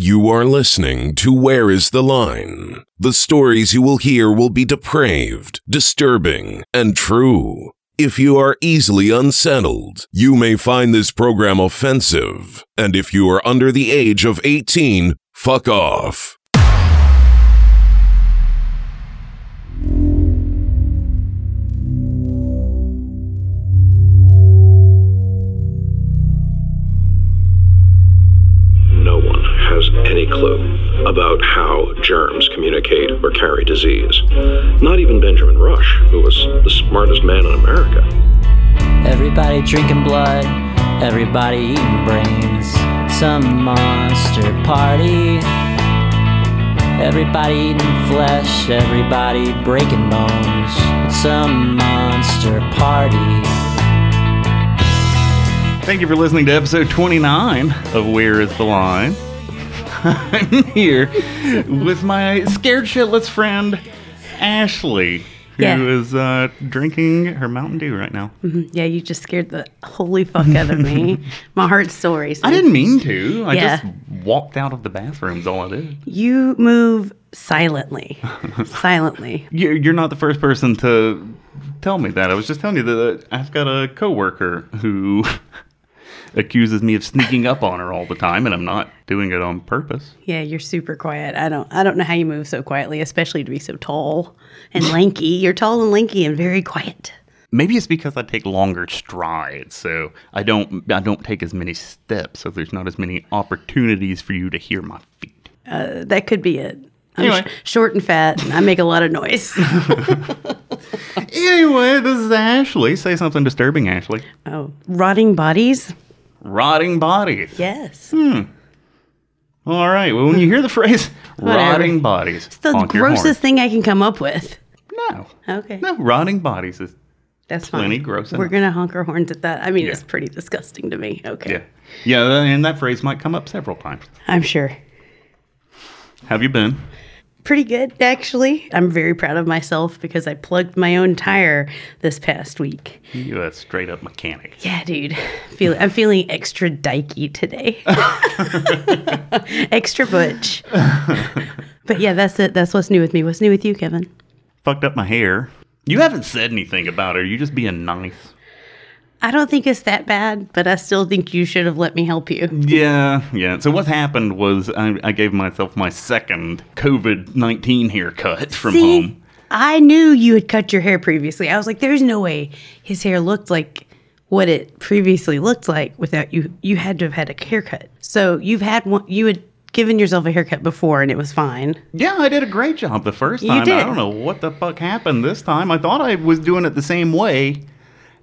You are listening to Where is the Line? The stories you will hear will be depraved, disturbing, and true. If you are easily unsettled, you may find this program offensive. And if you are under the age of 18, fuck off. Any clue about how germs communicate or carry disease. Not even Benjamin Rush, who was the smartest man in America. Everybody drinking blood, everybody eating brains. Some monster party. Everybody eating flesh, everybody breaking bones. Some monster party. Thank you for listening to episode 29 of Where is the Line? I'm here with my scared shitless friend, Ashley, who is Yeah. uh, drinking her Mountain Dew right now. Yeah, you just scared the holy fuck out of me. My heart's still racing. I didn't mean to. I Yeah. just walked out of the bathroom, is all I did. You move silently. silently. You- You're not the first person to tell me that. I was just telling you that I've got a coworker who accuses me of sneaking up on her all the time, and I'm not doing it on purpose. Yeah, you're super quiet. I don't I don't know how you move so quietly, especially to be so tall and lanky. You're tall and lanky and very quiet. Maybe it's because I take longer strides, so I don't I don't take as many steps, so there's not as many opportunities for you to hear my feet. Uh, that could be it. I'm Anyway. sh- short and fat and I make a lot of noise. Anyway, this is Ashley. Say something disturbing, Ashley. oh, rotting bodies? Rotting bodies. Yes. Hmm. All right. Well, when you hear the phrase "rotting bodies," It's the honk your horn. grossest thing I can come up with. No. Okay. No, rotting bodies is That's plenty fine. gross We're enough. gonna honk our horns at that. I mean, it's pretty disgusting to me. Okay. yeah, yeah, and that phrase might come up several times. I'm sure. Have you been? Pretty good, actually. I'm very proud of myself because I plugged my own tire this past week. You a straight up mechanic. Yeah, dude. Feel I'm feeling extra dykey today. extra butch. but yeah, that's it. That's what's new with me. What's new with you, Kevin? Fucked up my hair. You haven't said anything about it. You just being nice. I don't think it's that bad, but I still think you should have let me help you. Yeah, yeah. So what happened was I, I gave myself my second COVID nineteen haircut from See, home. I knew you had cut your hair previously. I was like, there's no way his hair looked like what it previously looked like without you. You had to have had a haircut. So you've had one, you had given yourself a haircut before and it was fine. Yeah, I did a great job the first You time. I don't know what the fuck happened this time. I thought I was doing it the same way.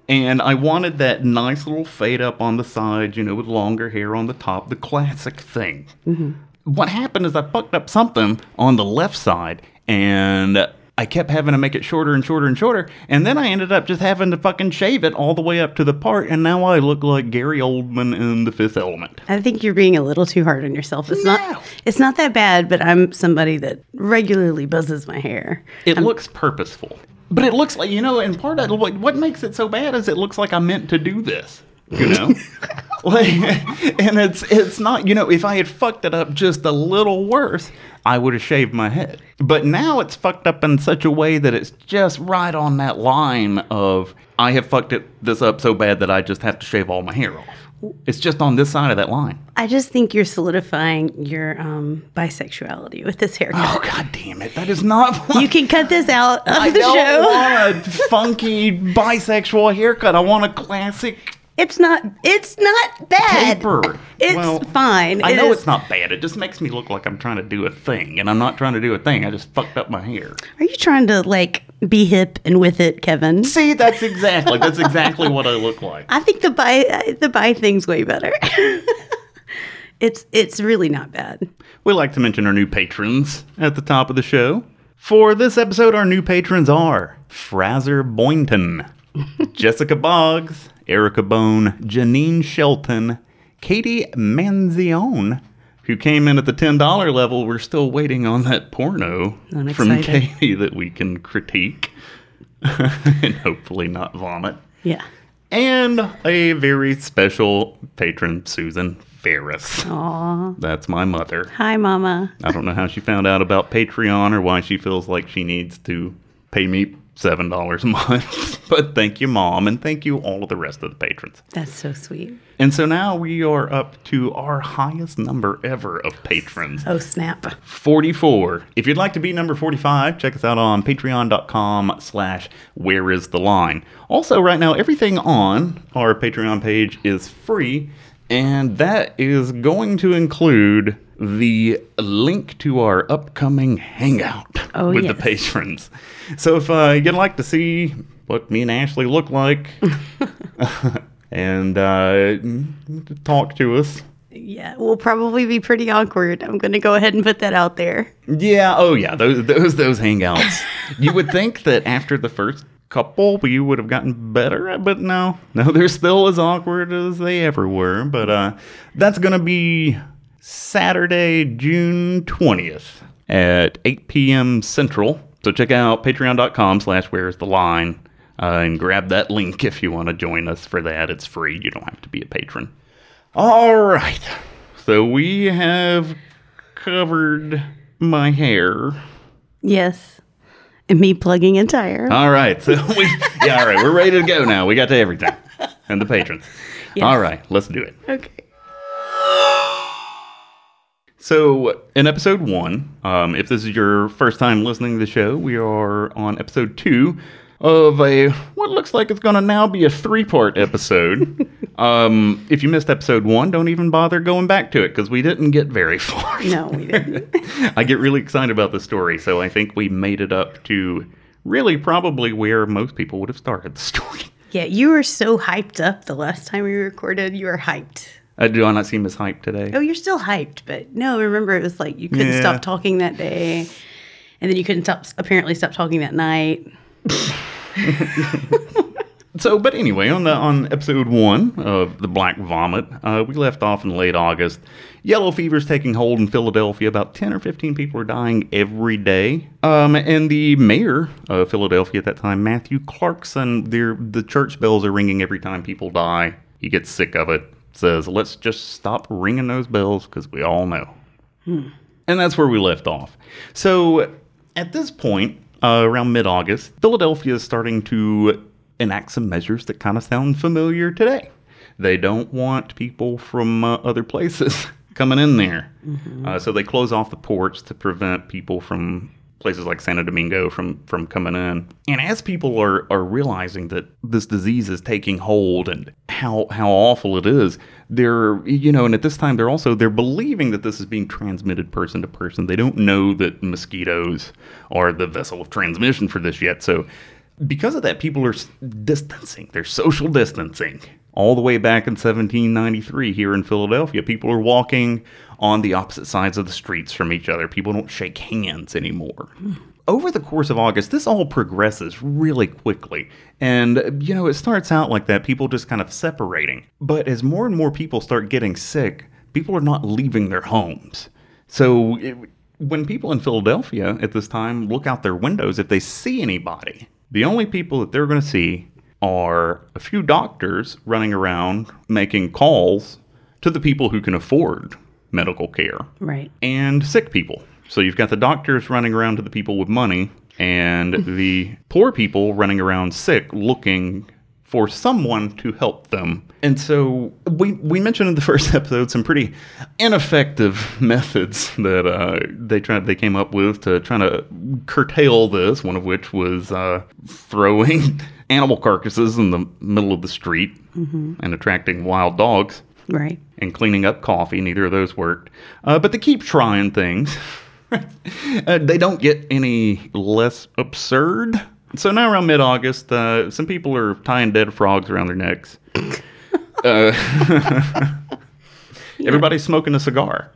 And I wanted that nice little fade up on the side, you know, with longer hair on the top, the classic thing. Mm-hmm. What happened is I fucked up something on the left side, and I kept having to make it shorter and shorter and shorter. And then I ended up just having to fucking shave it all the way up to the part, and now I look like Gary Oldman in The Fifth Element. I think you're being a little too hard on yourself. It's No. not it's not that bad, but I'm somebody that regularly buzzes my hair. It looks purposeful. But it looks like, you know, in part of what, what makes it so bad is it looks like I meant to do this. You know? like and it's it's not, you know, if I had fucked it up just a little worse, I would have shaved my head. But now it's fucked up in such a way that it's just right on that line of I have fucked it this up so bad that I just have to shave all my hair off. It's just on this side of that line. I just think you're solidifying your um, bisexuality with this haircut. Oh god damn it. That is not what You can cut this out of I the don't show. want a funky bisexual haircut. I want a classic It's not. It's not bad. paper. It's Well, fine. I It know is- it's not bad. It just makes me look like I'm trying to do a thing, and I'm not trying to do a thing. I just fucked up my hair. Are you trying to like be hip and with it, Kevin? See, that's exactly that's exactly what I look like. I think the bi the bi thing's way better. it's it's really not bad. We like to mention our new patrons at the top of the show. For this episode, our new patrons are Fraser Boynton, Jessica Boggs, Erica Bone, Janine Shelton, Katie Manzione, who came in at the $10 level. We're still waiting on that porno from. Katie that we can critique and hopefully not vomit. Yeah. And a very special patron, Susan Ferris. Aw. That's my mother. Hi, Mama. I don't know how she found out about Patreon or why she feels like she needs to pay me seven dollars a month. but thank you, mom, and thank you all of the rest of the patrons. That's so sweet. And so now we are up to our highest number ever of patrons. Oh, snap. 44. If you'd like to be number 45, check us out on patreon.com slash where is the line. Also, right now, everything on our Patreon page is free, and that is going to include the link to our upcoming hangout Oh, with the patrons. So if uh, you'd like to see what me and Ashley look like and uh, talk to us, Yeah, we'll probably be pretty awkward. I'm going to go ahead and put that out there. Yeah, oh yeah, those those those hangouts. you would think that after the first couple we would have gotten better, but no. No, they're still as awkward as they ever were, but uh that's going to be Saturday, June 20th at 8 p.m. Central. So check out patreon.com slash where's the line uh, and grab that link if you want to join us for that. It's free. You don't have to be a patron. All right. So we have covered my hair. Yes. And me plugging a tire. All right. So we yeah, all right, we're ready to go now. We got to everything. And the patrons. Yes. All right, let's do it. Okay. So, in episode one, um, if this is your first time listening to the show, we are on episode two of a what looks like it's going to now be a three part episode. um, if you missed episode one, don't even bother going back to it because we didn't get very far. No, we didn't. I get really excited about the story, so I think we made it up to really probably where most people would have started the story. yeah, you were so hyped up the last time we recorded. You were hyped. Uh, do I not seem as hyped today? Oh, you're still hyped, but no, remember it was like you couldn't Yeah. stop talking that day. And then you couldn't stop apparently stop talking that night. So, but anyway, on the on episode one of the Black Vomit, uh, we left off in late August. Yellow fever's taking hold in Philadelphia. About ten or fifteen people are dying every day. Um, and the mayor of Philadelphia at that time, Matthew Clarkson, their the church bells are ringing every time people die. He gets sick of it. Says, "Let's just stop ringing those bells because we all know." And that's where we left off. So at this point, uh, around mid August, Philadelphia is starting to enact some measures that kind of sound familiar today. They don't want people from uh, other places coming in there. Uh, so they close off the ports to prevent people from places like Santo Domingo from, from coming in. And as people are, are realizing that this disease is taking hold and how how awful it is, they're you know, and at this time they're also they're believing that this is being transmitted person to person. They don't know that mosquitoes are the vessel of transmission for this yet. So because of that, people are distancing. They're social distancing. All the way back in 1793 here in Philadelphia, people are walking on the opposite sides of the streets from each other. People don't shake hands anymore. Over the course of August, this all progresses really quickly. And, you know, it starts out like that, people just kind of separating. But as more and more people start getting sick, people are not leaving their homes. So it, when people in Philadelphia at this time look out their windows, if they see anybody, the only people that they're going to see are a few doctors running around making calls to the people who can afford medical care Right. and sick people. So you've got the doctors running around to the people with money and the poor people running around sick looking for someone to help them. And so we we mentioned in the first episode some pretty ineffective methods that uh, they tried they came up with to try to curtail this. One of which was uh, throwing animal carcasses in the middle of the street and attracting wild dogs Right. and cleaning up coffee. Neither of those worked. Uh, but they keep trying things. uh, they don't get any less absurd. So now around mid August, uh, some people are tying dead frogs around their necks. uh, everybody's smoking a cigar,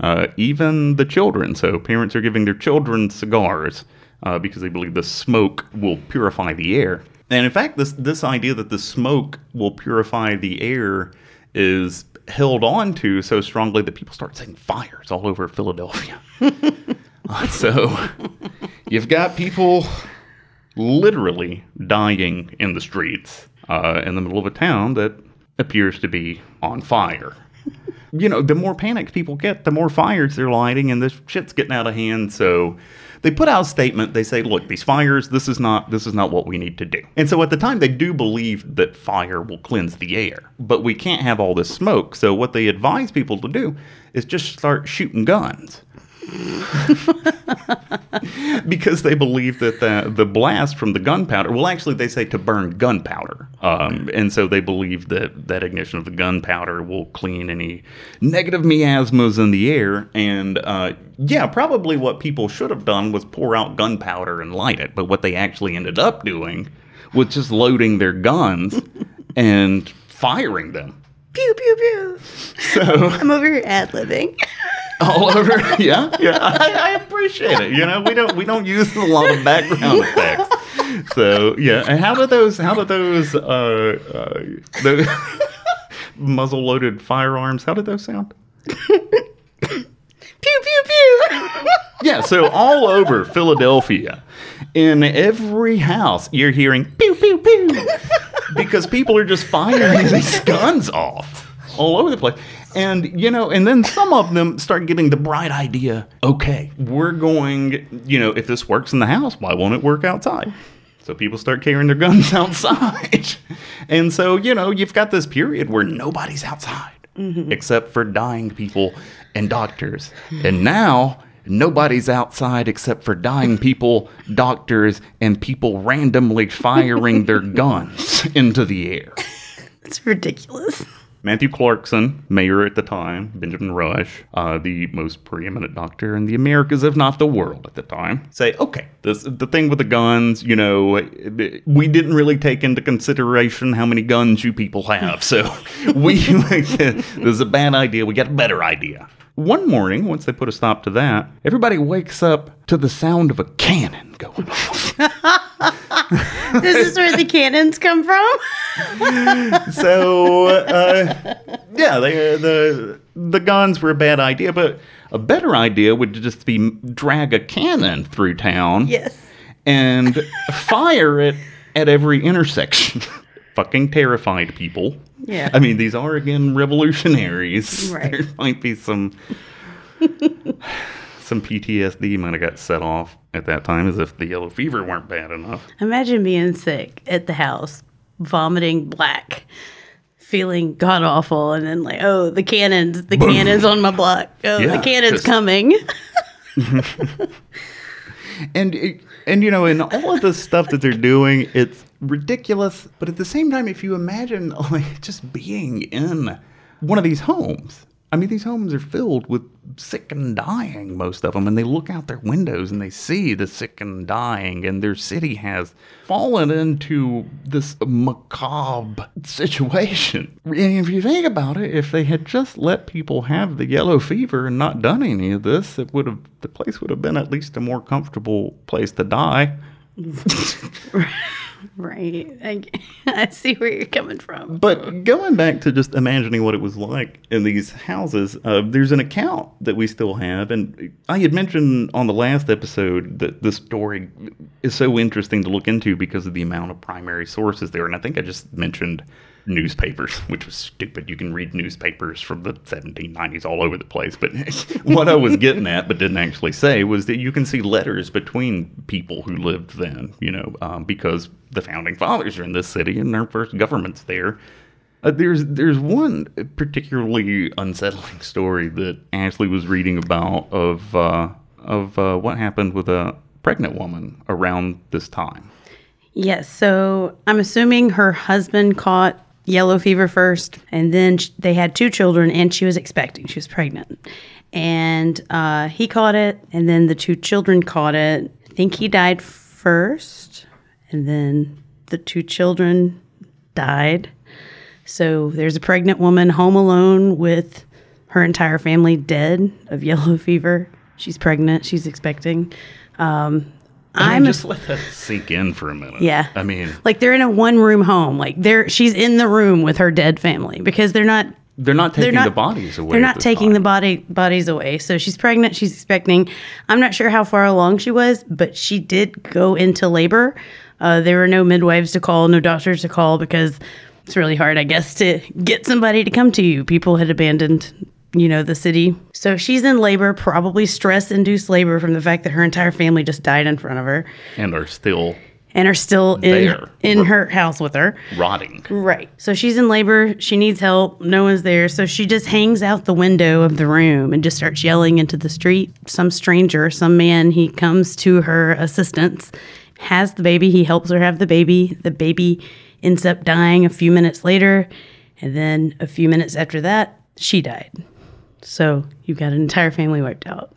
uh, even the children. So parents are giving their children cigars uh, because they believe the smoke will purify the air. And in fact, this this idea that the smoke will purify the air is held on to so strongly that people start setting fires all over Philadelphia. So you've got people literally dying in the streets uh, in the middle of a town that appears to be on fire. You know, the more panicked people get, the more fires they're lighting, and this shit's getting out of hand. So they put out a statement. They say, "Look, these fires. This is not. This is not what we need to do." And so at the time, they do believe that fire will cleanse the air, but we can't have all this smoke. So what they advise people to do is just start shooting guns. because they believe that the, the blast from the gunpowder, well, actually, they say to burn gunpowder. Um, and so they believe that that ignition of the gunpowder will clean any negative miasmas in the air. And uh, yeah, probably what people should have done was pour out gunpowder and light it. But what they actually ended up doing was just loading their guns and firing them. Pew pew pew. So I'm over here ad libbing. all over. Yeah, yeah. I, I appreciate it. You know, we don't we don't use a lot of background effects. So yeah. And how do those how do those uh, uh those muzzle loaded firearms? How did those sound? Pew pew pew. Yeah. So all over Philadelphia, in every house, you're hearing pew pew pew because people are just firing these guns off all over the place. And, you know, and then some of them start getting the bright idea okay, we're going, you know, if this works in the house, why won't it work outside? So people start carrying their guns outside. and so, you know, you've got this period where nobody's outside mm-hmm. except for dying people and doctors. And now, nobody's outside except for dying people, doctors, and people randomly firing their guns into the air. It's ridiculous. Matthew Clarkson, mayor at the time, Benjamin Rush, uh, the most preeminent doctor in the Americas, if not the world at the time, say, okay, this the thing with the guns, you know, we didn't really take into consideration how many guns you people have, so we this is a bad idea. We got a better idea. One morning, once they put a stop to that, everybody wakes up to the sound of a cannon going off. This is where the cannons come from. so uh, yeah, they, the the guns were a bad idea, but a better idea would just be drag a cannon through town Yes. and fire it at every intersection. Fucking terrified people. Yeah. I mean, these are again revolutionaries. Right. There might be some some PTSD might have got set off at that time, as if the yellow fever weren't bad enough. Imagine being sick at the house, vomiting black, feeling god awful, and then like, oh, the cannons, the cannons on my block. Oh, Yeah, the cannons just- coming. and and you know and all of the stuff that they're doing it's ridiculous but at the same time if you imagine like just being in one of these homes i mean these homes are filled with sick and dying most of them and they look out their windows and they see the sick and dying and their city has fallen into this macabre situation. And if you think about it if they had just let people have the yellow fever and not done any of this it would have the place would have been at least a more comfortable place to die right. I, I see where you're coming from. But going back to just imagining what it was like in these houses, uh, there's an account that we still have, and I had mentioned on the last episode that this story is so interesting to look into because of the amount of primary sources there. And I think I just mentioned newspapers, which was stupid. You can read newspapers from the 1790s all over the place. But what I was getting at, but didn't actually say, was that you can see letters between people who lived then, you know, um, because the founding fathers are in this city and their first government's there. Uh, there's there's one particularly unsettling story that Ashley was reading about of uh, of uh, what happened with a pregnant woman around this time. Yes. So I'm assuming her husband caught yellow fever first, and then they had two children, and she was expecting. She was pregnant. And uh, he caught it, and then the two children caught it. I think he died first, and then the two children died. So there's a pregnant woman home alone with her entire family dead of yellow fever. She's pregnant. She's expecting. Um, I I'm just let that sink in for a minute. yeah. I mean, like they're in a one room home. Like they're she's in the room with her dead family because they're not they're not taking they're not the bodies away. They're not taking time. the body bodies away. So she's pregnant, she's expecting. I'm not sure how far along she was, but she did go into labor. Uh, there were no midwives to call, no doctors to call because it's really hard, I guess, to get somebody to come to you. People had abandoned you know, the city. So she's in labor, probably stress induced labor from the fact that her entire family just died in front of her And are still and are still in, There. in her house with her. rotting. Right. So she's in labor. She needs help. No one's there. So she just hangs out the window of the room and just starts yelling into the street. Some stranger, some man, he comes to her assistance, has the baby. He helps her have the baby. The baby ends up dying a few minutes later. And then a few minutes after that, she died. So you've got an entire family wiped out.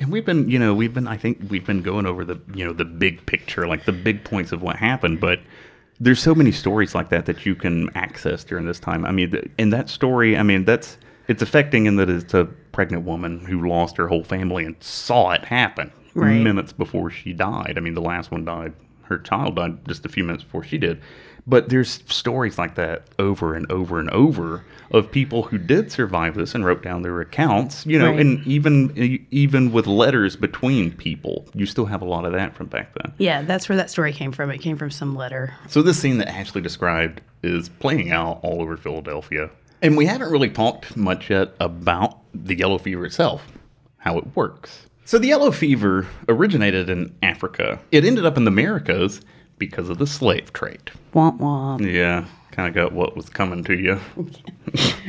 And we've been, you know, we've been, I think we've been going over the, you know, the big picture, like the big points of what happened. But there's so many stories like that that you can access during this time. I mean, in that story, I mean, that's, it's affecting in that it's a pregnant woman who lost her whole family and saw it happen Right. minutes before she died. I mean, the last one died, her child died just a few minutes before she did. But there's stories like that over and over and over of people who did survive this and wrote down their accounts, you know, Right. and even even with letters between people, you still have a lot of that from back then. Yeah, that's where that story came from. It came from some letter. So this scene that Ashley described is playing out all over Philadelphia. And we haven't really talked much yet about the yellow fever itself, how it works. So the yellow fever originated in Africa. It ended up in the Americas because of the slave trade. Womp womp. Yeah, kind of got what was coming to you.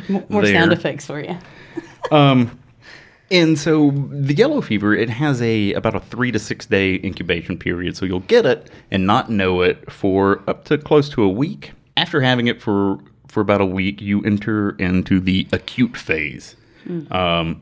More sound effects for you. um, And so the yellow fever, it has a about a three to six day incubation period. So you'll get it and not know it for up to close to a week. After having it for for about a week, you enter into the acute phase. Um,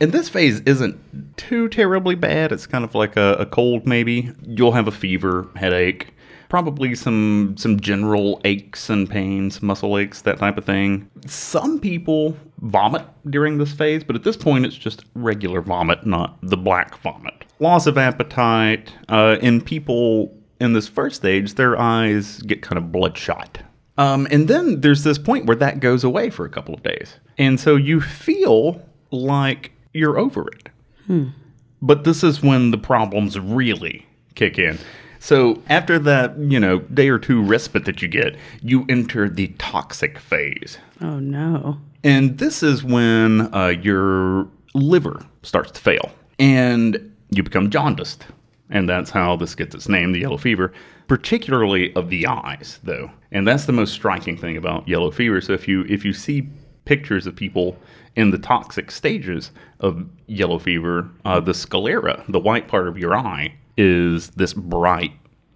and this phase isn't too terribly bad. It's kind of like a, a cold, maybe. You'll have a fever, headache, probably some some general aches and pains, muscle aches, that type of thing. Some people vomit during this phase, but at this point, it's just regular vomit, not the black vomit. Loss of appetite. Uh, in people in this first stage, their eyes get kind of bloodshot. Um, and then there's this point where that goes away for a couple of days. And so you feel like you're over it. But this is when the problems really kick in. So after that, you know, day or two respite that you get, you enter the toxic phase. Oh no. And this is when uh, your liver starts to fail and you become jaundiced. And that's how this gets its name, the yellow fever, particularly of the eyes, though. And that's the most striking thing about yellow fever. So if you if you see pictures of people in the toxic stages of yellow fever, uh, the sclera, the white part of your eye, is this bright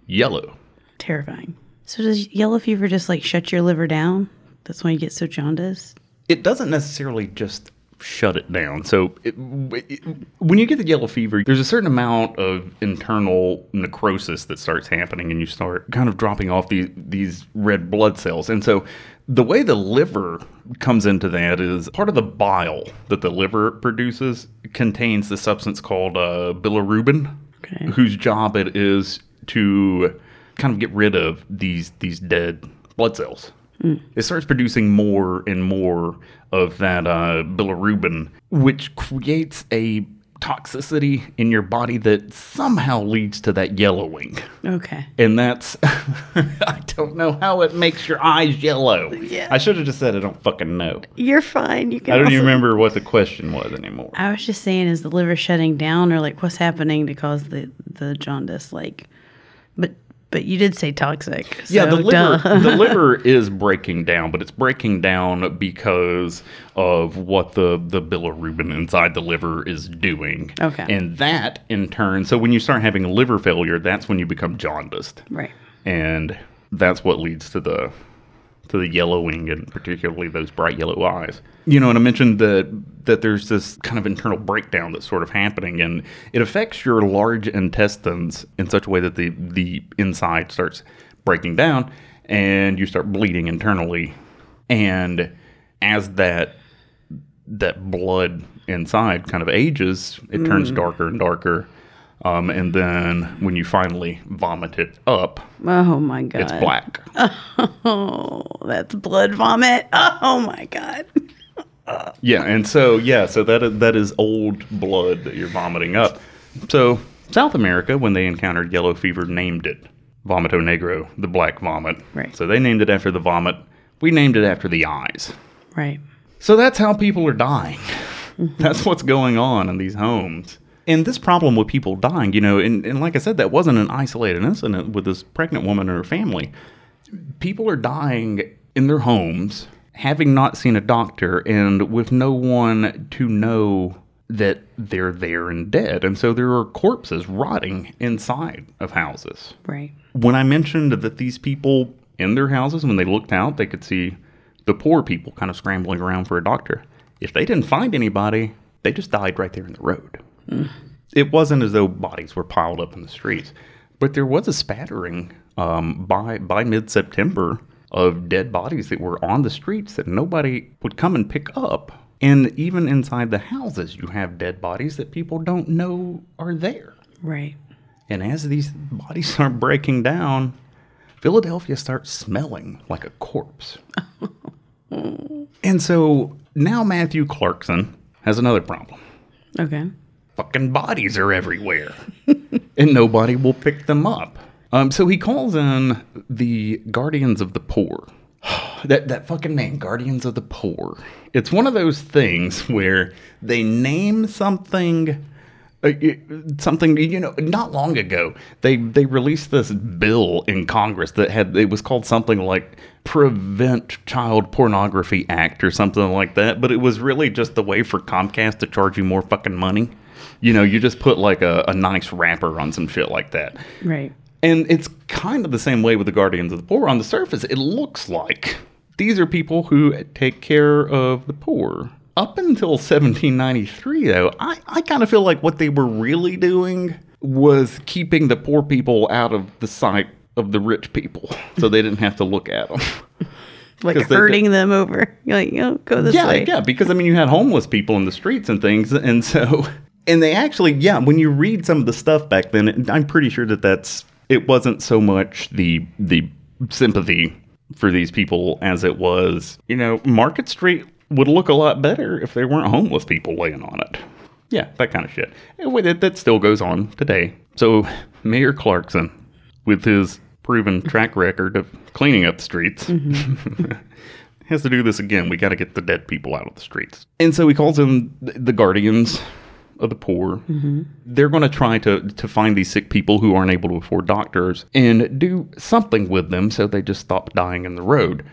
yellow. Terrifying. So does yellow fever just like shut your liver down? That's why you get so jaundiced? it doesn't necessarily just shut it down. So it, it- when you get the yellow fever, there's a certain amount of internal necrosis that starts happening, and you start kind of dropping off these these red blood cells. And so the way the liver comes into that is part of the bile that the liver produces contains the substance called uh, bilirubin, Okay. whose job it is to kind of get rid of these these dead blood cells. It starts producing more and more of that uh, bilirubin, which creates a toxicity in your body that somehow leads to that yellowing. Okay. And that's, I don't know how it makes your eyes yellow. Yeah. I should have just said I don't fucking know. You're fine. You can I don't even remember what the question was anymore. I was just saying, is the liver shutting down, or like what's happening to cause the the jaundice? Like, but but you did say toxic. Yeah, the liver the liver is breaking down, but it's breaking down because of what the the bilirubin inside the liver is doing. Okay. And that in turn, so when you start having liver failure, that's when you become jaundiced. right. And that's what leads to the to the yellowing and particularly those bright yellow eyes. You know, and I mentioned that that there's this kind of internal breakdown that's sort of happening and it affects your large intestines in such a way that the the inside starts breaking down and you start bleeding internally. And as that that blood inside kind of ages, it turns mm. darker and darker. Um, and then when you finally vomit it up, Oh my god. it's black. Oh, that's blood vomit. Oh my god. Yeah, and so yeah, so that is, that is old blood that you're vomiting up. So South America, when they encountered yellow fever, named it vomito negro, the black vomit. Right. So they named it after the vomit. We named it after the eyes. Right. So that's how people are dying. That's what's going on in these homes. And this problem with people dying, you know, and, and like I said, that wasn't an isolated incident with this pregnant woman and her family. People are dying in their homes, having not seen a doctor, and with no one to know that they're there and dead. And so there are corpses rotting inside of houses Right. when I mentioned that these people in their houses, when they looked out, they could see the poor people kind of scrambling around for a doctor. If they didn't find anybody, they just died right there in the road. It wasn't as though bodies were piled up in the streets, but there was a spattering um, by by mid September of dead bodies that were on the streets that nobody would come and pick up. And even inside the houses, you have dead bodies that people don't know are there. Right. And as these bodies start breaking down, Philadelphia starts smelling like a corpse. and so now Matthew Clarkson has another problem. Okay. Fucking bodies are everywhere, and nobody will pick them up. Um, so he calls in the Guardians of the Poor. that that fucking name, Guardians of the Poor. It's one of those things where they name something uh, something you know not long ago they they released this bill in congress that had it was called something like prevent child pornography act or something like that but it was really just the way for comcast to charge you more fucking money you know you just put like a, a nice wrapper on some shit like that Right. and it's kind of the same way with the Guardians of the Poor. On the surface, it looks like these are people who take care of the poor. Up until 1793, though, I, I kind of feel like what they were really doing was keeping the poor people out of the sight of the rich people so they didn't have to look at them. like herding them over. You're like, oh, go this yeah, way. yeah, because I mean, you had homeless people in the streets and things, and so, and they actually, yeah, when you read some of the stuff back then, it, I'm pretty sure that that's it wasn't so much the the sympathy for these people as it was, you know, Market Street would look a lot better if there weren't homeless people laying on it. Yeah, that kind of shit. And it, that still goes on today. So Mayor Clarkson, with his proven track record of cleaning up the streets, mm-hmm. has to do this again. We got to get the dead people out of the streets. And so he calls in the guardians of the poor. They're going to try to to find these sick people who aren't able to afford doctors and do something with them so they just stop dying in the road.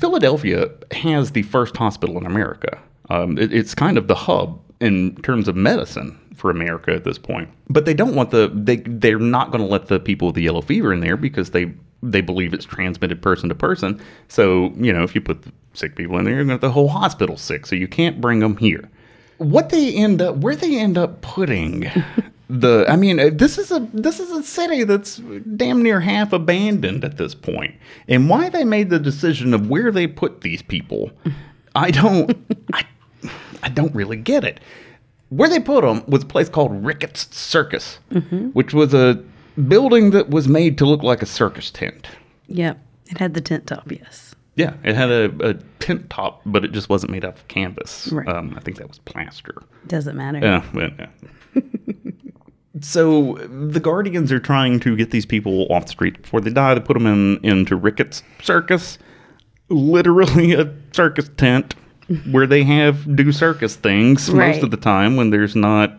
Philadelphia has the first hospital in America. Um, it- it's kind of the hub in terms of medicine for America at this point. But they don't want the they they're not going to let the people with the yellow fever in there because they they believe it's transmitted person to person. So you know if you put the sick people in there, you're going to the whole hospital sick. So you can't bring them here. What they end up where they end up putting the I mean uh, this is a this is a city that's damn near half abandoned at this point. And why they made the decision of where they put these people, I don't I I don't really get it. Where they put them was a place called Ricketts Circus, which was a building that was made to look like a circus tent. Yep. It had the tent top, yes. Yeah, it had a, a tent top, but it just wasn't made out of canvas. Right. Um, I think that was plaster. Doesn't matter. Yeah, but, yeah. so the Guardians are trying to get these people off the street before they die. They put them in into Ricketts Circus, literally a circus tent where they have do circus things most of the time when there's not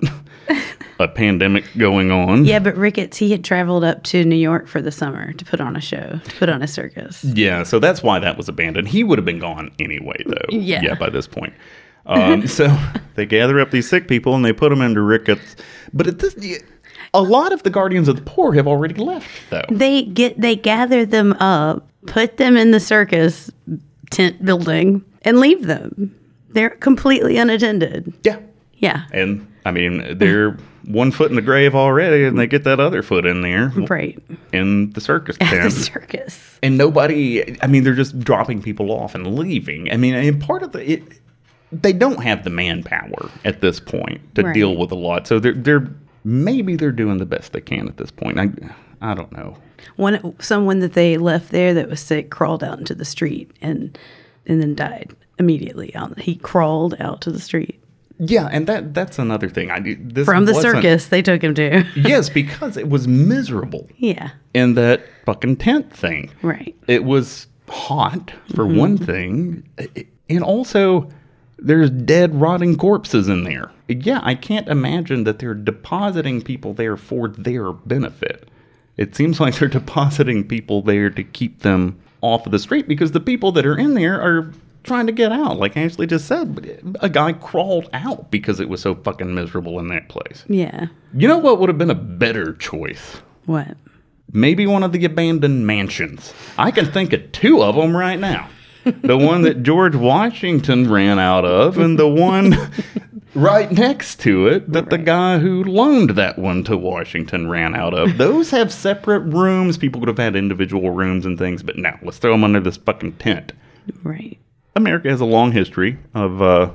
a pandemic going on. Yeah, but Ricketts, he had traveled up to New York for the summer to put on a show, to put on a circus. Yeah, so that's why that was abandoned. He would have been gone anyway, though. Yeah. Yeah, by this point. Um, so they gather up these sick people and they put them into Ricketts. But at this, a lot of the Guardians of the Poor have already left, though. They get they gather them up, put them in the circus tent building, and leave them. They're completely unattended. Yeah. Yeah. And I mean, they're one foot in the grave already, and they get that other foot in there Right. in the circus At the circus. and nobody i mean they're just dropping people off and leaving i mean and part of the it they don't have the manpower at this point to Right. deal with a lot so they're they're maybe they're doing the best they can at this point i i don't know One someone that they left there that was sick crawled out into the street and and then died immediately. He crawled out to the street yeah and that that's another thing i this from the circus. They took him to. yes because it was miserable yeah. in that fucking tent thing Right. it was hot for mm-hmm. one thing and also There's dead, rotting corpses in there. Yeah, I can't imagine that they're depositing people there for their benefit. It seems like they're depositing people there to keep them off of the street because the people that are in there are trying to get out. Like Ashley just said, a guy crawled out because it was so fucking miserable in that place. Yeah. You know what would have been a better choice? What? Maybe one of the abandoned mansions. I can think of two of them right now. The one that George Washington ran out of, and the one right next to it that the guy who loaned that one to Washington ran out of. Those have separate rooms. People could have had individual rooms and things, but now let's throw them under this fucking tent. Right. America has a long history of uh,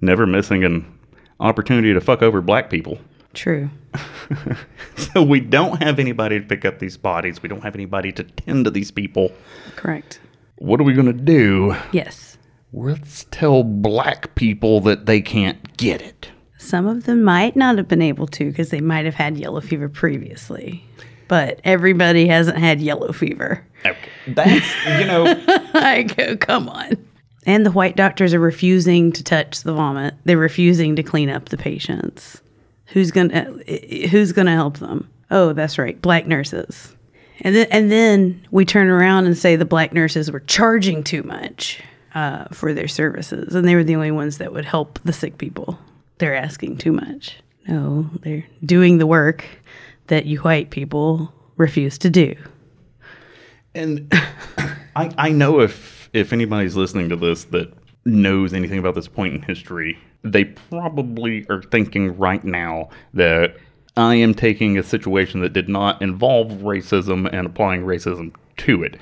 never missing an opportunity to fuck over black people. True. So we don't have anybody to pick up these bodies. We don't have anybody to tend to these people. Correct. What are we going to do? Yes. Let's tell black people that they can't get it. Some of them might not have been able to because they might have had yellow fever previously. But everybody hasn't had yellow fever. Okay. That's, you know, I go, come on. And the white doctors are refusing to touch the vomit. They're refusing to clean up the patients. Who's gonna Who's gonna help them? Oh, that's right, black nurses. And then and then we turn around and say the black nurses were charging too much uh, for their services, and they were the only ones that would help the sick people. They're asking too much. No, they're doing the work that you white people refuse to do. and I, I know if if anybody's listening to this that knows anything about this point in history, they probably are thinking right now that I am taking a situation that did not involve racism and applying racism to it.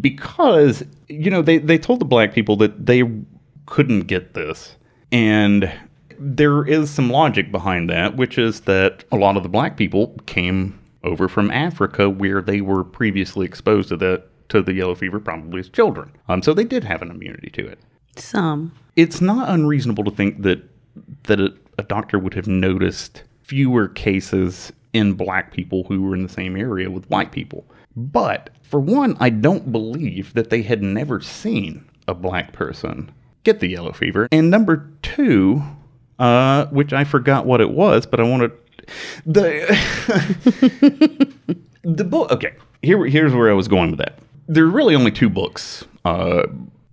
Because, you know, they, they told the black people that they couldn't get this. And there is some logic behind that, which is that a lot of the black people came over from Africa where they were previously exposed to the to the yellow fever, probably as children. Um, so they did have an immunity to it. Some. It's not unreasonable to think that that a, a doctor would have noticed fewer cases in black people who were in the same area with white people. But for one, I don't believe that they had never seen a black person get the yellow fever. And number two, uh, which I forgot what it was, but I want to the the book. Okay, here here's where I was going with that. There are really only two books. Uh,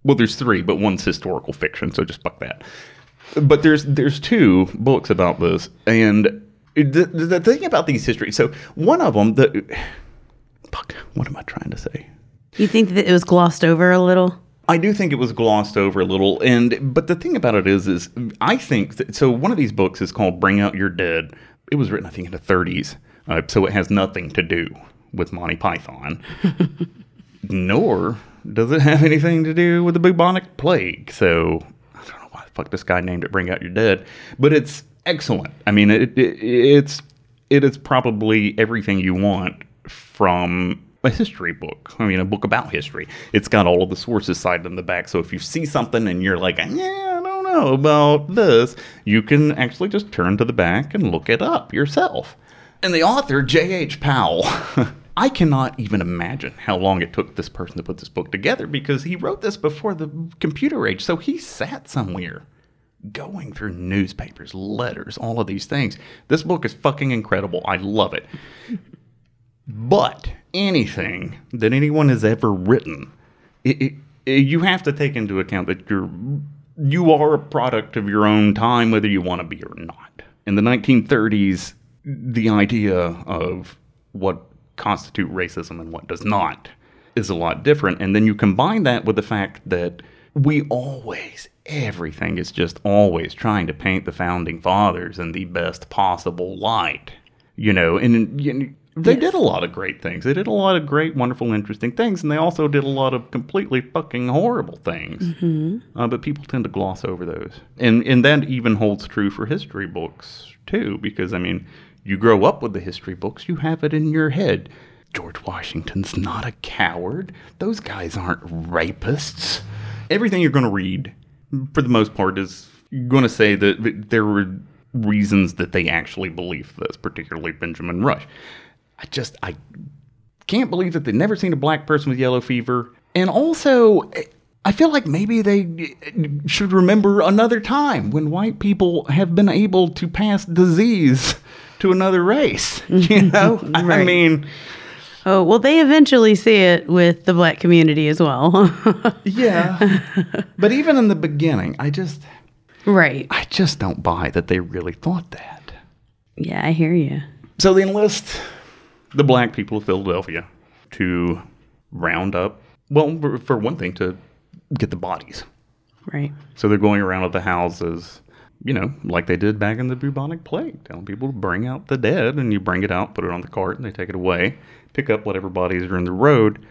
well, there's three, but one's historical fiction, so just fuck that. But there's there's two books about this, and the, the thing about these histories. So one of them, the fuck, what am I trying to say? You think that it was glossed over a little? I do think it was glossed over a little, and but the thing about it is, is I think that, so. One of these books is called "Bring Out Your Dead." It was written, I think, in the 30s, uh, so it has nothing to do with Monty Python, nor does it have anything to do with the bubonic plague. So I don't know why the fuck this guy named it "Bring Out Your Dead," but it's excellent. I mean, it, it it's it is probably everything you want from a history book. I mean, a book about history. It's got all of the sources cited in the back. So if you see something and you're like, yeah, I don't know about this, you can actually just turn to the back and look it up yourself. And the author, J.H. Powell, I cannot even imagine how long it took this person to put this book together because he wrote this before the computer age. So he sat somewhere going through newspapers, letters, all of these things. This book is fucking incredible. I love it. But anything that anyone has ever written, it, it, it- you have to take into account that you're you are a product of your own time, whether you want to be or not. In the 1930s, the idea of what constitute racism and what does not is a lot different. And then you combine that with the fact that we always, everything is just always trying to paint the founding fathers in the best possible light. You know, and they Yes. did a lot of great things. They did a lot of great, wonderful, interesting things, and they also did a lot of completely fucking horrible things. Uh, but people tend to gloss over those, and and that even holds true for history books too. Because I mean, you grow up with the history books, you have it in your head. George Washington's not a coward. Those guys aren't rapists. Everything you're going to read, for the most part, is going to say that there were reasons that they actually believed this, particularly Benjamin Rush. I just I can't believe that they've never seen a black person with yellow fever. And also, I feel like maybe they eh, should remember another time when white people have been able to pass disease to another race. You know, I mean, Oh, well, they eventually see it with the black community as well. yeah. but even in the beginning, I just, right. I just don't buy that they really thought that. Yeah, I hear you. So they enlist the black people of Philadelphia to round up, well, for- one thing, to get the bodies. Right. So they're going around to the houses, you know, like they did back in the bubonic plague, telling people to bring out the dead, and you bring it out, put it on the cart, and they take it away, pick up whatever bodies are in the road.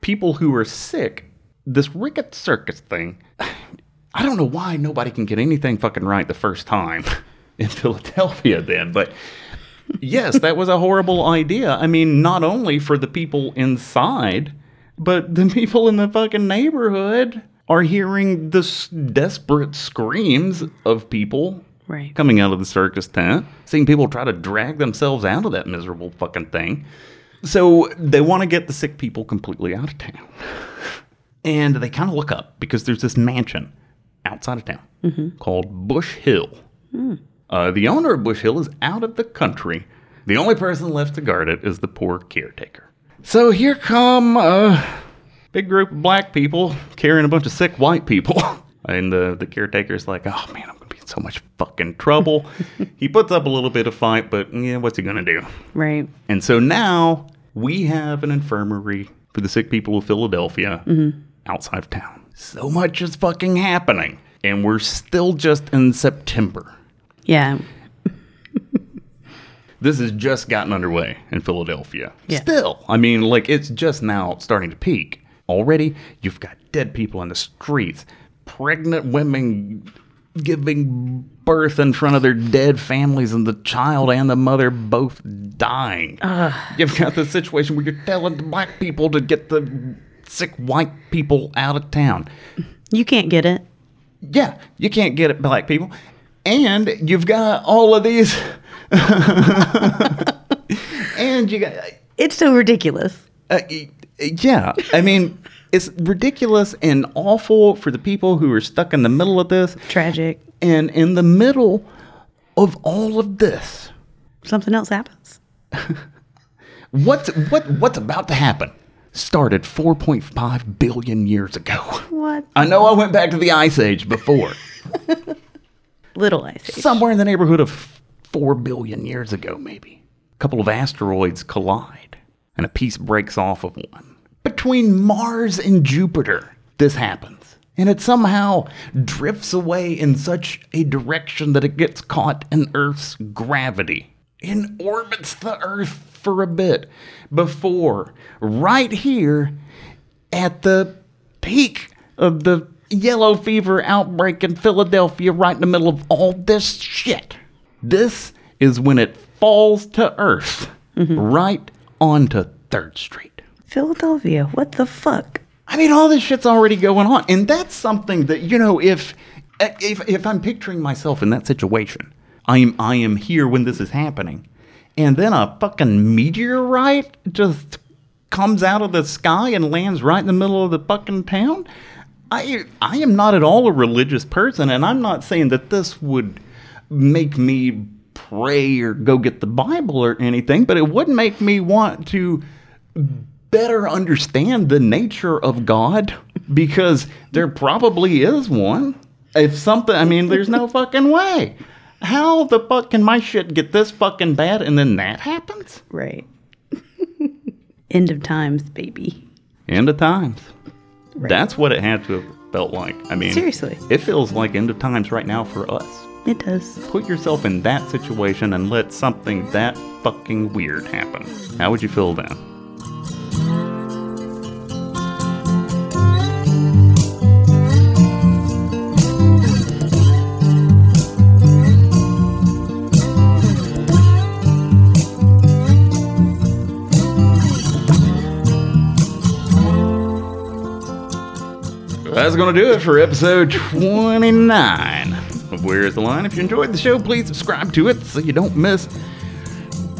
People who are sick, this Ricketts Circus thing, I don't know why nobody can get anything fucking right the first time in Philadelphia then, but yes, that was a horrible idea. I mean, not only for the people inside, but the people in the fucking neighborhood are hearing the s- desperate screams of people Right. coming out of the circus tent, seeing people try to drag themselves out of that miserable fucking thing. So they want to get the sick people completely out of town. And they kind of look up because there's this mansion outside of town mm-hmm. called Bush Hill. Mm. Uh, the owner of Bush Hill is out of the country. The only person left to guard it is the poor caretaker. So here come a big group of black people carrying a bunch of sick white people. And the, the caretaker's like, oh man, I'm going to be in so much fucking trouble. he puts up a little bit of fight, but yeah, what's he going to do? Right. And so now we have an infirmary for the sick people of Philadelphia outside of town. So much is fucking happening. And we're still just in September. Yeah. This has just gotten underway in Philadelphia. Yeah. Still, I mean, like it's just now starting to peak. Already, you've got dead people in the streets, pregnant women giving birth in front of their dead families, and the child and the mother both dying. You've got the situation where you're telling the black people to get the sick white people out of town. You can't get it. Yeah, you can't get it, black people. And you've got all of these. and you got. It's so ridiculous. Uh, yeah, I mean, it's ridiculous and awful for the people who are stuck in the middle of this. Tragic. And in the middle of all of this, Something else happens. what's what what's about to happen started 4.5 billion years ago. What? I know I went back to the ice age before. Little ice age. somewhere in the neighborhood of 4 billion years ago, maybe. A couple of asteroids collide, and a piece breaks off of one. Between Mars and Jupiter, this happens. And it somehow drifts away in such a direction that it gets caught in Earth's gravity and orbits the Earth for a bit before, right here, at the peak of the yellow fever outbreak in Philadelphia, right in the middle of all this shit. This is when it falls to earth, mm-hmm. right onto 3rd Street. Philadelphia. What the fuck? I mean, all this shit's already going on. And that's something that, you know, if. If, if I'm picturing myself in that situation, I am I am here when this is happening, and then a fucking meteorite just comes out of the sky and lands right in the middle of the fucking town. I I am not at all a religious person, and I'm not saying that this would make me pray or go get the Bible or anything, but it would make me want to better understand the nature of God because there probably is one. If something, I mean, there's no fucking way. How the fuck can my shit get this fucking bad and then that happens? Right. End of times, baby. End of times. That's what it had to have felt like. I mean, Seriously. it feels like end of times right now for us. It does. Put yourself in that situation and let something that fucking weird happen. How would you feel then? That's going to do it for episode 29 of Where's the Line. If you enjoyed the show, please subscribe to it so you don't miss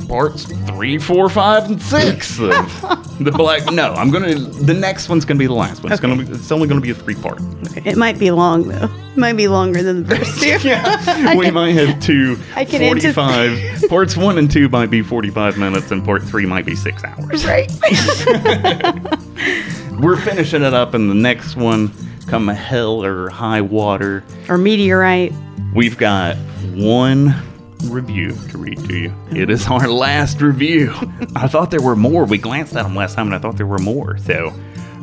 parts three, four, five, and six of the Black. No, I'm gonna. The next one's gonna be the last one. It's gonna be. It's only gonna be a three part. It might be long though. It might be longer than the first two. Yeah, we might have two I can 45. parts one and two might be 45 minutes, and part three might be six hours. Right. We're finishing it up in the next one. Come hell or high water. or meteorite. We've got one review to read to you. It is our last review. I thought there were more. We glanced at them last time and I thought there were more. So,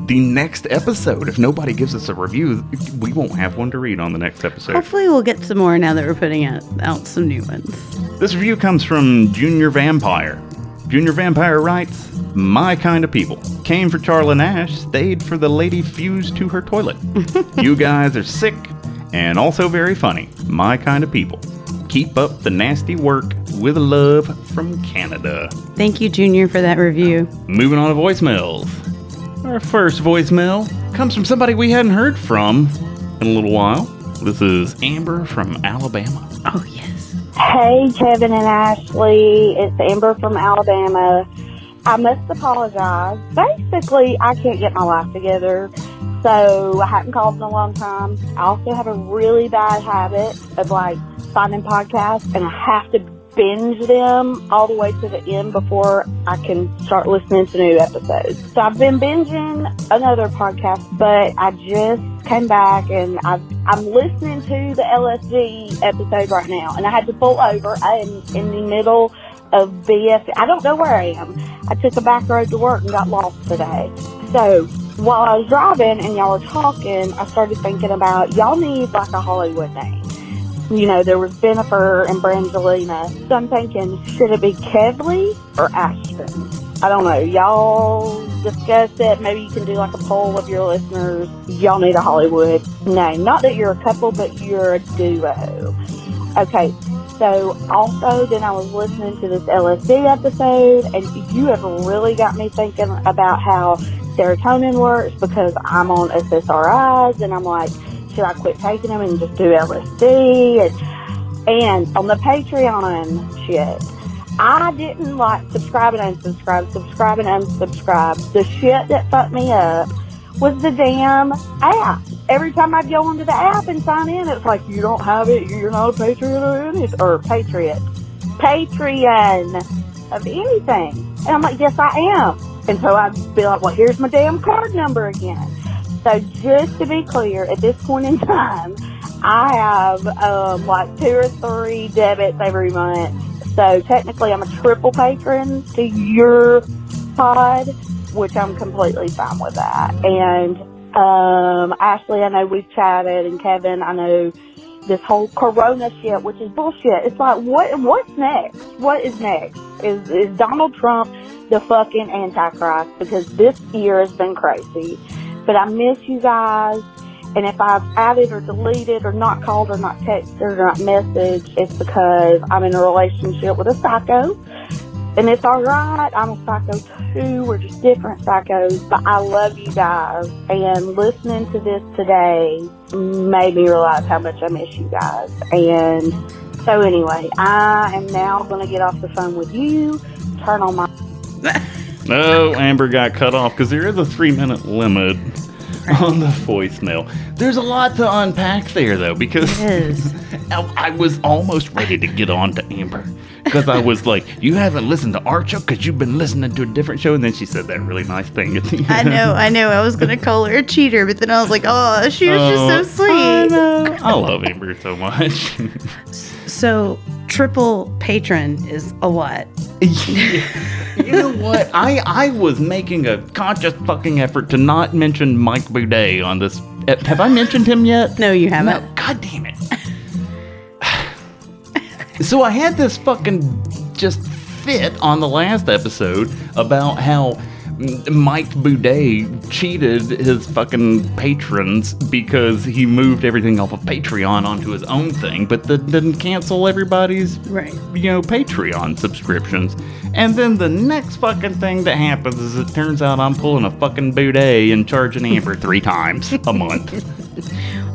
the next episode, if nobody gives us a review, we won't have one to read on the next episode. Hopefully, we'll get some more now that we're putting out, out some new ones. This review comes from Junior Vampire. Junior Vampire writes, My kind of people. Came for Charla Nash, stayed for the lady fused to her toilet. you guys are sick and also very funny. My kind of people. Keep up the nasty work with love from Canada. Thank you, Junior, for that review. Moving on to voicemails. Our first voicemail comes from somebody we hadn't heard from in a little while. This is Amber from Alabama. Oh, yes. Hey, Kevin and Ashley. It's Amber from Alabama. I must apologize. Basically, I can't get my life together, so I haven't called in a long time. I also have a really bad habit of like finding podcasts, and I have to binge them all the way to the end before I can start listening to new episodes. So I've been binging another podcast, but I just came back and I've, I'm listening to the LSD episode right now, and I had to pull over. I am in the middle of BF. I don't know where I am. I took a back road to work and got lost today. So while I was driving and y'all were talking, I started thinking about y'all need like a Hollywood name. You know, there was Bennifer and Brangelina. So I'm thinking, should it be Kevly or Ashton? I don't know. Y'all discuss it. Maybe you can do like a poll of your listeners. Y'all need a Hollywood name. Not that you're a couple, but you're a duo. Okay, so also then I was listening to this LSD episode and you have really got me thinking about how serotonin works because I'm on SSRIs and I'm like, should I quit taking them and just do LSD? And, and on the Patreon shit, I didn't like subscribe and unsubscribe, subscribe and unsubscribe. The shit that fucked me up was the damn app. Every time I'd go onto the app and sign in, it's like, you don't have it, you're not a patriot or anything, or patriot. Patreon of anything. And I'm like, yes, I am. And so I'd be like, well, here's my damn card number again. So just to be clear, at this point in time, I have um, like two or three debits every month. So technically, I'm a triple patron to your pod, which I'm completely fine with that. And um, Ashley, I know we've chatted, and Kevin, I know this whole Corona shit, which is bullshit. It's like, what? What's next? What is next? Is is Donald Trump the fucking Antichrist? Because this year has been crazy. But I miss you guys. And if I've added or deleted or not called or not texted or not messaged, it's because I'm in a relationship with a psycho. And it's alright. I'm a psycho too. We're just different psychos. But I love you guys. And listening to this today made me realize how much I miss you guys. And so anyway, I am now going to get off the phone with you, turn on my No, Amber got cut off because there is a three minute limit on the voicemail. There's a lot to unpack there, though, because. I I was almost ready to get on to Amber because I was like, "You haven't listened to our show because you've been listening to a different show," and then she said that really nice thing at the end. I know, I know. I was gonna call her a cheater, but then I was like, oh, she was Oh, just so oh, I sweet. know. I love Amber so much. So triple patron is a lot. you know what? I I was making a conscious fucking effort to not mention Mike Boudet on this. Have I mentioned him yet? No, you haven't. No, God damn it. so I had this fucking just fit on the last episode about how Mike Boudet cheated his fucking patrons because he moved everything off of Patreon onto his own thing, but that didn't cancel everybody's Right. you know, Patreon subscriptions. And then the next fucking thing that happens is it turns out I'm pulling a fucking boudet and charging Amber three times a month.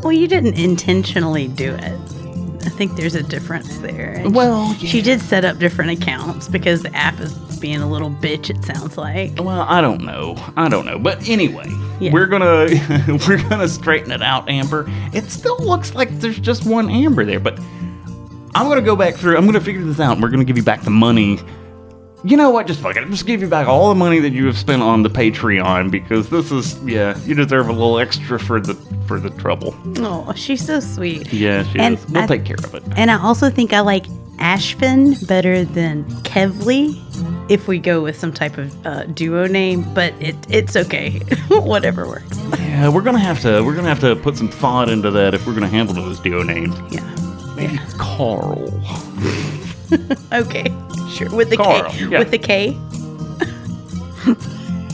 Well, you didn't intentionally do it. I think there's a difference there. And Well, she did set up different accounts because the app is being a little bitch. It sounds like. Well, I don't know. I don't know. But anyway, Yeah. we're gonna we're gonna straighten it out, Amber. It still looks like there's just one Amber there, but I'm gonna go back through. I'm gonna figure this out. and We're gonna give you back the money. You know what? Just fuck it. Just give you back all the money that you have spent on the Patreon because this is yeah. You deserve a little extra for the for the trouble. Oh, she's so sweet. Yeah, she And is. We'll I- take care of it. And I also think I like Ashvin better than Kevly if we go with some type of uh, duo name, but it it's okay. Whatever works. Yeah, we're gonna have to we're gonna have to put some thought into that if we're gonna handle those duo names. Yeah. Maybe Carl. Okay. Sure. With the Carl, K. yeah. With the K.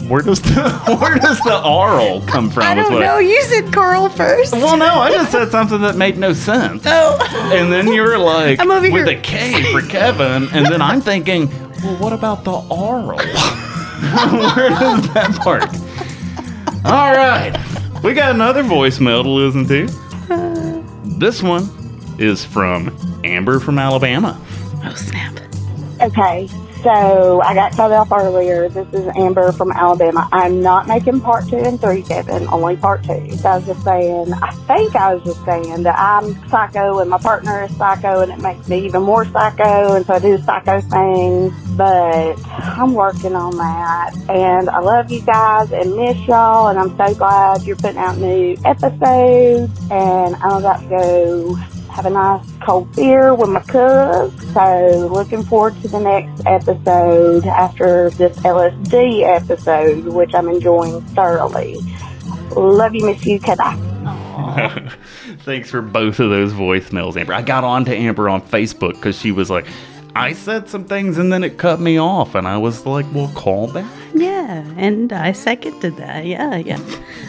Where does the where does the Arl come from? I is don't what know. You said Carl first. Well, no, I just said something that made no sense. Oh. And then you were like, I'm over with here. a K for Kevin. And then I'm thinking, well, what about the Arl? Where does that part? All right. We got another voicemail to listen to. Uh. This one is from Amber from Alabama. Oh snap. Okay, so I got cut off earlier. This is Amber from Alabama. I'm not making part two and three, Kevin, only part two. So I was just saying, I think I was just saying that I'm psycho and my partner is psycho and it makes me even more psycho and so I do psycho things. But I'm working on that and I love you guys and miss y'all and I'm so glad you're putting out new episodes and I'm about to go have a nice cold beer with my cuz. So looking forward to the next episode after this LSD episode, which I'm enjoying thoroughly. Love you, miss you, Kada. Thanks for both of those voicemails, Amber. I got on to Amber on Facebook because she was like, I said some things and then it cut me off. And I was like, well, call back. Yeah, and I seconded that. Yeah, yeah.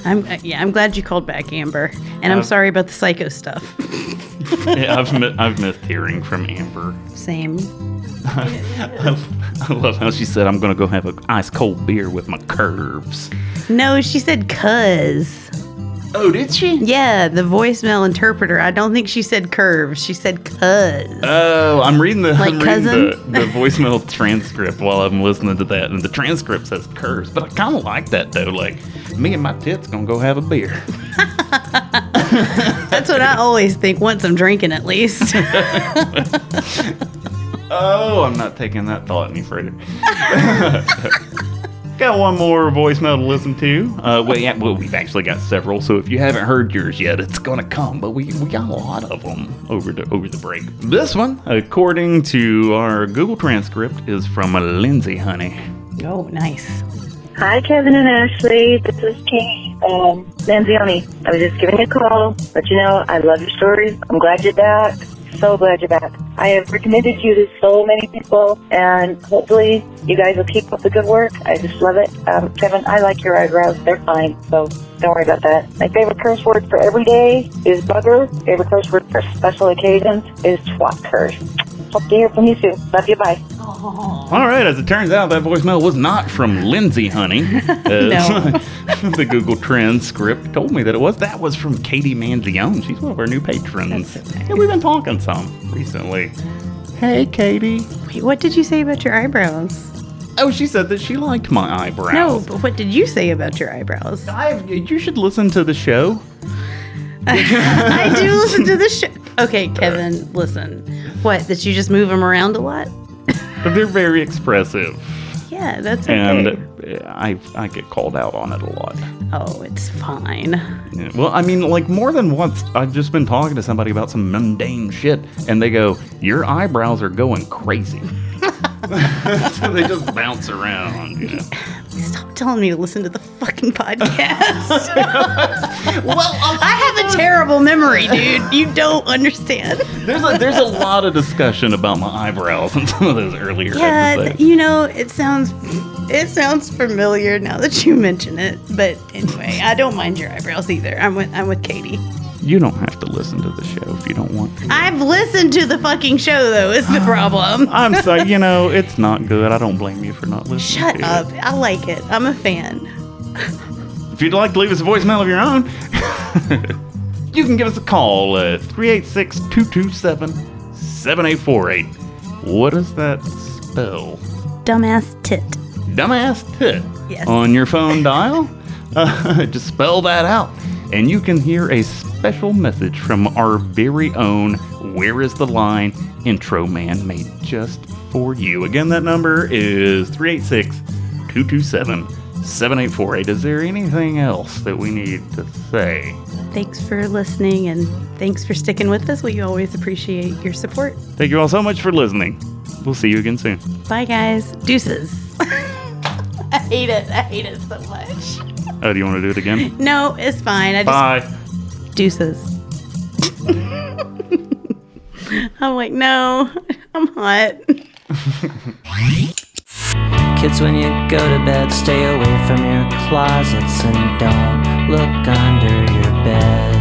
I'm uh, yeah. I'm glad you called back, Amber. And I'm sorry about the psycho stuff. yeah, I've, mi- I've missed hearing from Amber. Same. I love how she said, I'm going to go have an ice cold beer with my curves. No, she said cuz. Oh, did she? Yeah, the voicemail interpreter. I don't think she said curves. She said cuz. Oh, I'm reading the Like I'm reading the, cousin? the voicemail transcript while I'm listening to that, and the transcript says curves, but I kind of like that though. Like me and my tits gonna go have a beer. That's what I always think once I'm drinking, at least. Oh, I'm not taking that thought any further. got one more voicemail to listen to. Uh, well, yeah, well, we've actually got several. So if you haven't heard yours yet, it's gonna come. But we, we got a lot of them over the over the break. This one, according to our Google transcript, is from Lindsay Honey. oh, nice. Hi, Kevin and Ashley. This is Kate, um, Manzione. I was just giving you a call, let you know I love your stories. I'm glad you're back. So glad you're back. I have recommended you to so many people, and hopefully you guys will keep up the good work. I just love it. Um, Kevin, I like your eyebrows. They're fine, so don't worry about that. My favorite curse word for every day is bugger. Favorite curse word for special occasions is twat curse. Hope to hear from you soon. Love you. Bye. All right, as it turns out, that voicemail was not from Lindsay Honey. As the Google transcript told me that it was. That was from Katie Manzione. She's one of our new patrons. That's so nice. Yeah, we've been talking some recently. Hey, Katie. Wait, what did you say about your eyebrows? Oh, she said that she liked my eyebrows. No, but what did you say about your eyebrows? I, you should listen to the show. I do listen to the show. Okay, Kevin, listen. What? That you just move them around a lot? They're very expressive, Yeah, that's okay. and uh, I I get called out on it a lot. oh, it's fine. Yeah, Well, I mean, like more than once, I've just been talking to somebody about some mundane shit, and they go, "Your eyebrows are going crazy." so they just bounce around. You know? Stop telling me to listen to the fucking podcast. Well, I have a terrible memory, dude. You don't understand. there's a, there's a lot of discussion about my eyebrows in some of those earlier Yeah, episodes. you know, it sounds it sounds familiar now that you mention it. But anyway, I don't mind your eyebrows either. I'm with I'm with Katie. You don't have to listen to the show if you don't want. to. I've listened to the fucking show though. Is the problem? I'm sorry, you know it's not good. I don't blame you for not listening. Shut to up. It. I like it. I'm a fan. If you'd like to leave us a voicemail of your own, you can give us a call at 386 227 7848. What does that spell? Dumbass tit. Dumbass tit. Yes. On your phone dial? Uh, just spell that out. And you can hear a special message from our very own Where is the Line intro man made just for you. Again, that number is 386 227 7848. Is there anything else that we need to say? Thanks for listening and thanks for sticking with us. We always appreciate your support. Thank you all so much for listening. We'll see you again soon. Bye, guys. Deuces. I hate it. I hate it so much. Oh, do you want to do it again? No, it's fine. I just Bye. Deuces. I'm like, no, I'm hot. Kids, when you go to bed, stay away from your closets and don't look under your bed.